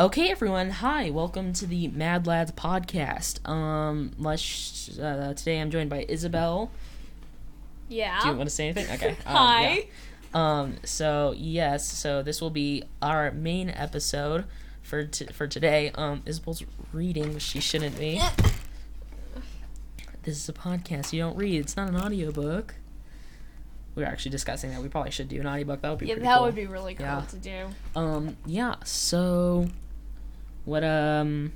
Okay, everyone. Hi, welcome to the Mad Lads podcast. Um, let's, uh, today I'm joined by Isabel. Yeah. Do you want to say anything? Okay. Um, Hi. yeah. Um. So yes. So this will be our main episode for t- for today. Um. Isabel's reading, which she shouldn't be. This is a podcast. You don't read. It's not an audiobook. We were actually discussing that. We probably should do an audiobook. That would be Yeah, that cool. would be really cool Yeah. to do. Um, yeah, so what um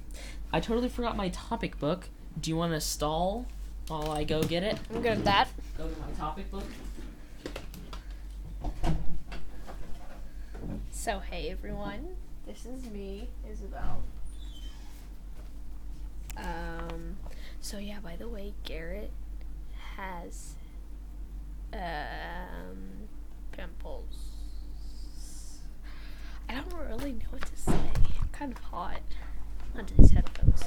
I totally forgot my topic book. Do you want to stall while I go get it? I'm good at that. Go to my topic book. So, hey everyone. This is me, Isabel. Um, so yeah, by the way, Garrett has um pimples. I don't really know what to say. I'm kind of hot under these headphones.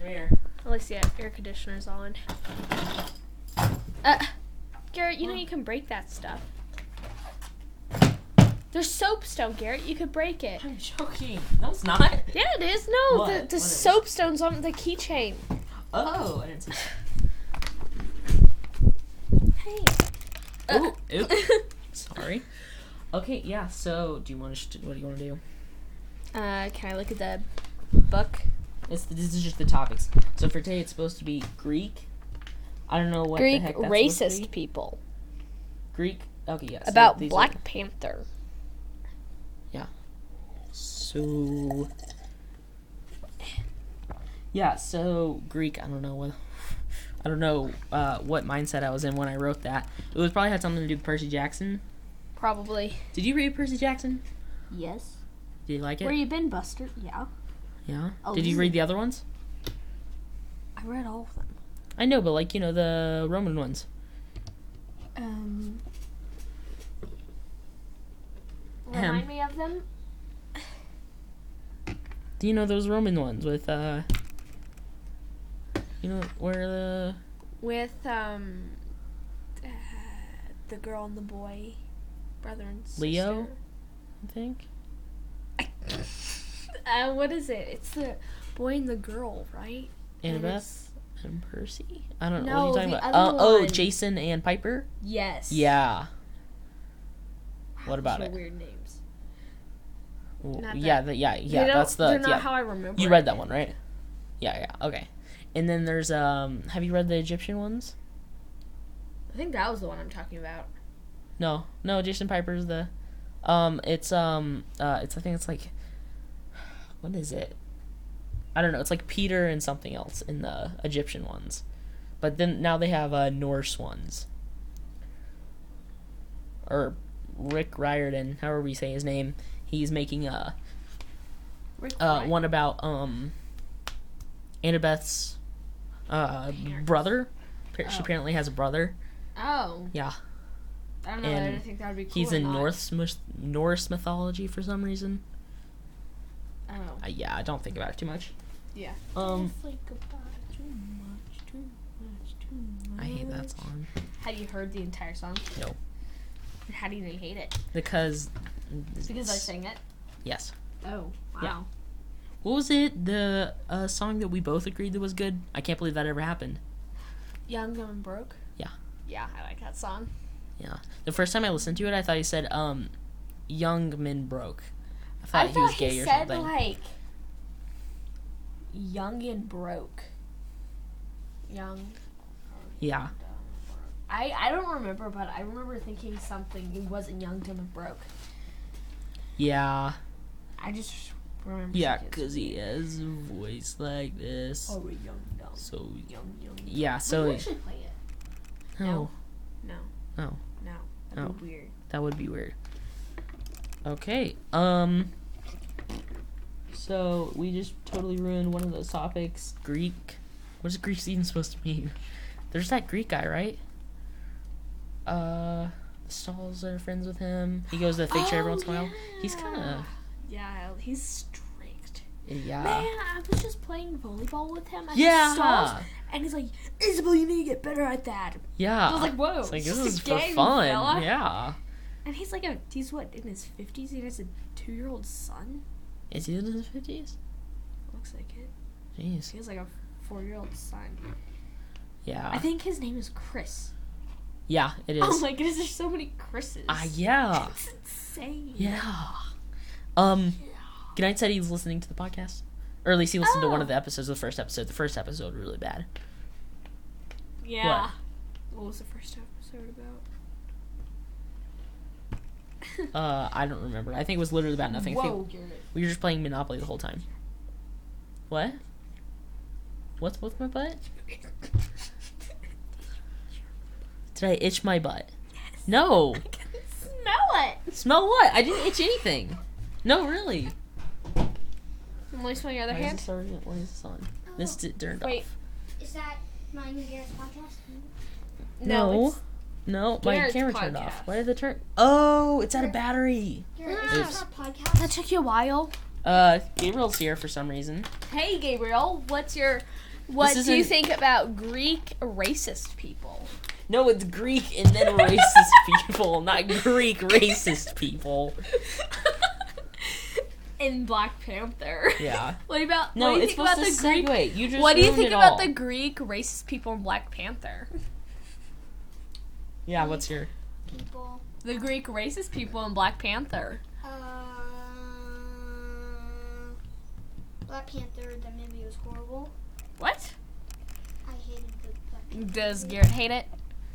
Here. At least yeah, air conditioner's on. Uh, Garrett, you know you can break that stuff. There's soapstone, Garrett. You could break it. I'm joking. No, it's not. Yeah, it is. No, What? the, What the is? soapstone's on the keychain. Oh, I didn't see. Hey. Ooh, oop. Sorry. Okay, yeah. So, do you want to? What do you want to do? Uh, can I look at the book? It's this is just the topics. So for today, it's supposed to be Greek. I don't know what Greek the heck that's supposed to racist people. Greek. Okay, yes. About these are- Black Panther. Yeah. So yeah, so Greek. I don't know what. I don't know uh, what mindset I was in when I wrote that. It was probably had something to do with Percy Jackson. Probably. Did you read Percy Jackson? Yes. Did you like it? Where you been, Buster? Yeah. yeah. Oh, Did you read the other ones? I read all of them. I know, but like you know the Roman ones. Um. Ahem. Remind me of them. Do you know those Roman ones with uh? You know where the With um, uh, the girl and the boy, brother and sister. Leo? I think. Uh, what is it? It's the boy and the girl, right? And Annabeth it's- and Percy. I don't know. No, what are you talking about? Uh, oh. Jason and Piper. Yes. Yeah. What about it? Weird names. Well, yeah, the, yeah, They yeah. That's the yeah. how I remember. you it. read that one, right? Yeah, yeah. Okay. And then there's um. Have you read the Egyptian ones? I think that was the one I'm talking about. No, no. Jason Piper's the, um. It's um. Uh. It's I think it's like. What is it? I don't know. It's like Peter and something else in the Egyptian ones, but then now they have uh Norse ones. Or Rick Riordan, however we say his name, he's making a Rick uh, Ryan. one about um Annabeth's uh brother. She Oh. apparently has a brother. Oh. Yeah, I don't know. I didn't think that would be cool. he's in not. Norse Norse mythology for some reason. Oh. Uh, yeah, I don't think about it too much. Yeah. Um, Think too much, too much, too much. I hate that song Have you heard the entire song? No. How do you know you hate it? because Because I it's- sang it. Yes. Oh. Wow. Yeah. What was it? The uh, song that we both agreed that was good. I can't believe that ever happened. Young Dumb and Broke. Yeah. Yeah, I like that song. Yeah. The first time I listened to it, I thought he said um, "Young Men Broke." I thought, I he thought was he, gay or said something. like young and broke. Young. yeah. I I don't remember, but I remember thinking something. It wasn't young, dumb, and broke. Yeah. I just remember. Yeah, because he has a voice like this. Oh, we're young, dumb, So, young, young. yeah, So so. we should play it. No, No. No. No. That'd be weird. that would be weird. Okay, um. So, we just totally ruined one of those topics. Greek. What is Greek even supposed to mean? There's that Greek guy, right? Uh. The Stalls are friends with him. He goes to the fake chair every once in a while. He's kind of. Oh, Yeah, he's. Yeah. Man, I was just playing volleyball with him. Yeah. Stalls, and he's like, Isabel, you need to get better at that. Yeah. I was like, whoa. It's like, this is for game, fun. fella. Yeah. And he's like a he's what in his fifties. He has a two year old son. Is he in his fifties? Looks like it. Jeez. He has like a four year old son. Yeah. I think his name is Chris. yeah, it is. Oh my goodness, there's so many Chris's. Ah, yeah. It's insane. Yeah. Um, Goodnight said he was listening to the podcast, or at least he listened to one of the episodes. The first episode. The first episode was really bad. Yeah. What was the first episode about? Uh, I don't remember. I think it was literally about nothing. Whoa, Garrett. we were just playing Monopoly the whole time. What? What's with my butt? Did I itch my butt? Yes. No. I can smell it. Smell what? I didn't itch anything. No, really. Let me smell your other Why is hand. this already? Why is this on? This did turned Wait. off. Is that my New Year's podcast? No. it's- No, my Garrett's camera turned off. Why did it turn? Oh, it's out of battery. Garrett, is Oops. this our podcast? That took you a while. Uh, Gabriel's here for some reason. Hey, Gabriel. What's your what This do you isn't- think about Greek racist people? No, it's Greek and then racist people, not Greek racist people. In Black Panther. Yeah. What about No, what it's think about supposed the to Greek? segue. You just What do you think about all. the Greek racist people in Black Panther? Yeah, what's your? People. The Greek racist people in Black Panther. Uh, Black Panther, the movie was horrible. What? I hated the Black Panther. Does Garrett hate it?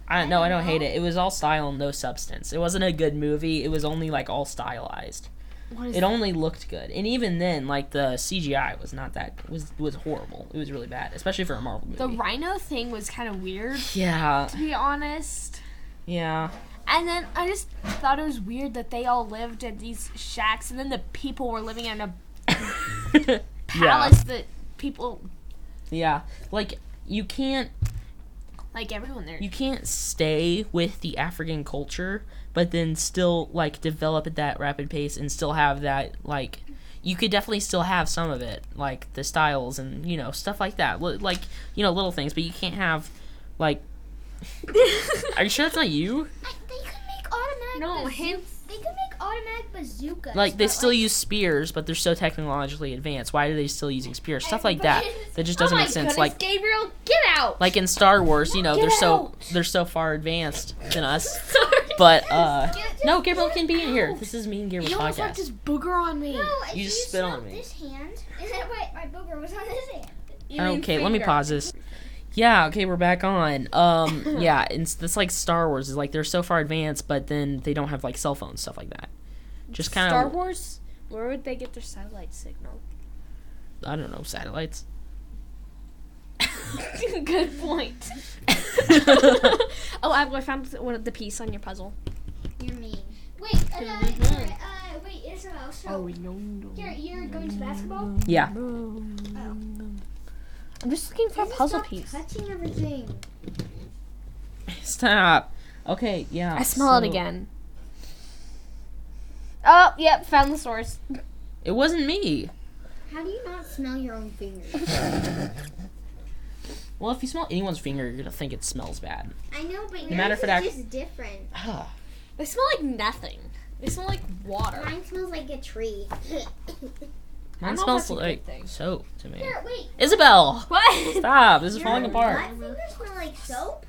I no, I don't hate it. It was all style, and no substance. It wasn't a good movie. It was only like all stylized. It only looked good, and even then, like the CGI was not that was was horrible. It was really bad, especially for a Marvel movie. the rhino thing was kind of weird, yeah, to be honest. yeah. And then I just thought it was weird that they all lived in these shacks, and then the people were living in a yeah. palace that people Yeah. Like you can't like everyone there. you can't stay with the African culture but then still like develop at that rapid pace and still have that like you could definitely still have some of it like the styles and you know stuff like that Li- like you know little things but you can't have like are you sure it's not you I, they could make automatic. No, bazoo- him- They could make automatic bazookas. like they still like, use spears but they're so technologically advanced why are they still using spears stuff like that that just oh doesn't my make sense goodness, like Gabriel, get out! like in Star Wars, you know, Get they're so they're so far advanced than us. But uh Get- no, Gabriel can be in here. This is me and Gabriel's you almost left podcast. this booger on me. No, if You you, just spit on me. This hand, and then my, my booger was on this hand. You mean Okay, let me pause this. Yeah, okay, we're back on. Um yeah, it's that's like Star Wars is like they're so far advanced, but then they don't have like cell phones stuff like that. Just kind of Star Wars. Where would they get their satellite signal? I don't know, satellites. Good point. oh, I I found one of the piece on your puzzle. You're mean. Wait, uh, uh, uh, wait, Isabel, so Oh, no, no. you're, you're going to basketball? Yeah. I'm just looking for a Just puzzle stop piece. touching everything. Stop. Okay, yeah. I smell it again. Oh, yep, found the source. It wasn't me. How do you not smell your own fingers? Well, if you smell anyone's finger, you're gonna think it smells bad. I know, but No matter yours if it is act- just different. Ah. They smell like nothing. They smell like water. Mine smells like a tree. Mine smells that's a good like soap to me. Here, wait. Isabel! What? Stop! This is Your falling apart. butt fingers smell like soap?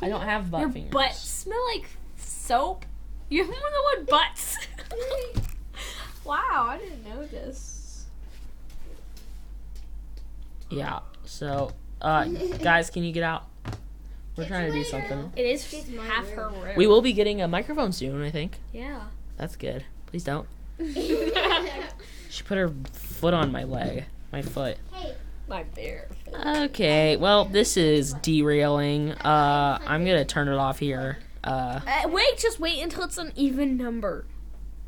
I don't have butt Your fingers. butt smell like soap? You have more than one butts. wow, I didn't know this. Yeah. So, uh, guys, can you get out? We're Get trying to do something. It is It's my half her room. room. We will be getting a microphone soon. I think Yeah. that's good. Please don't. She put her foot on my leg. My foot. hey, My bear. Okay. Well, this is derailing. Uh, I'm gonna turn it off here. Uh, Uh, wait, just wait until it's an even number.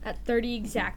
At 30 exact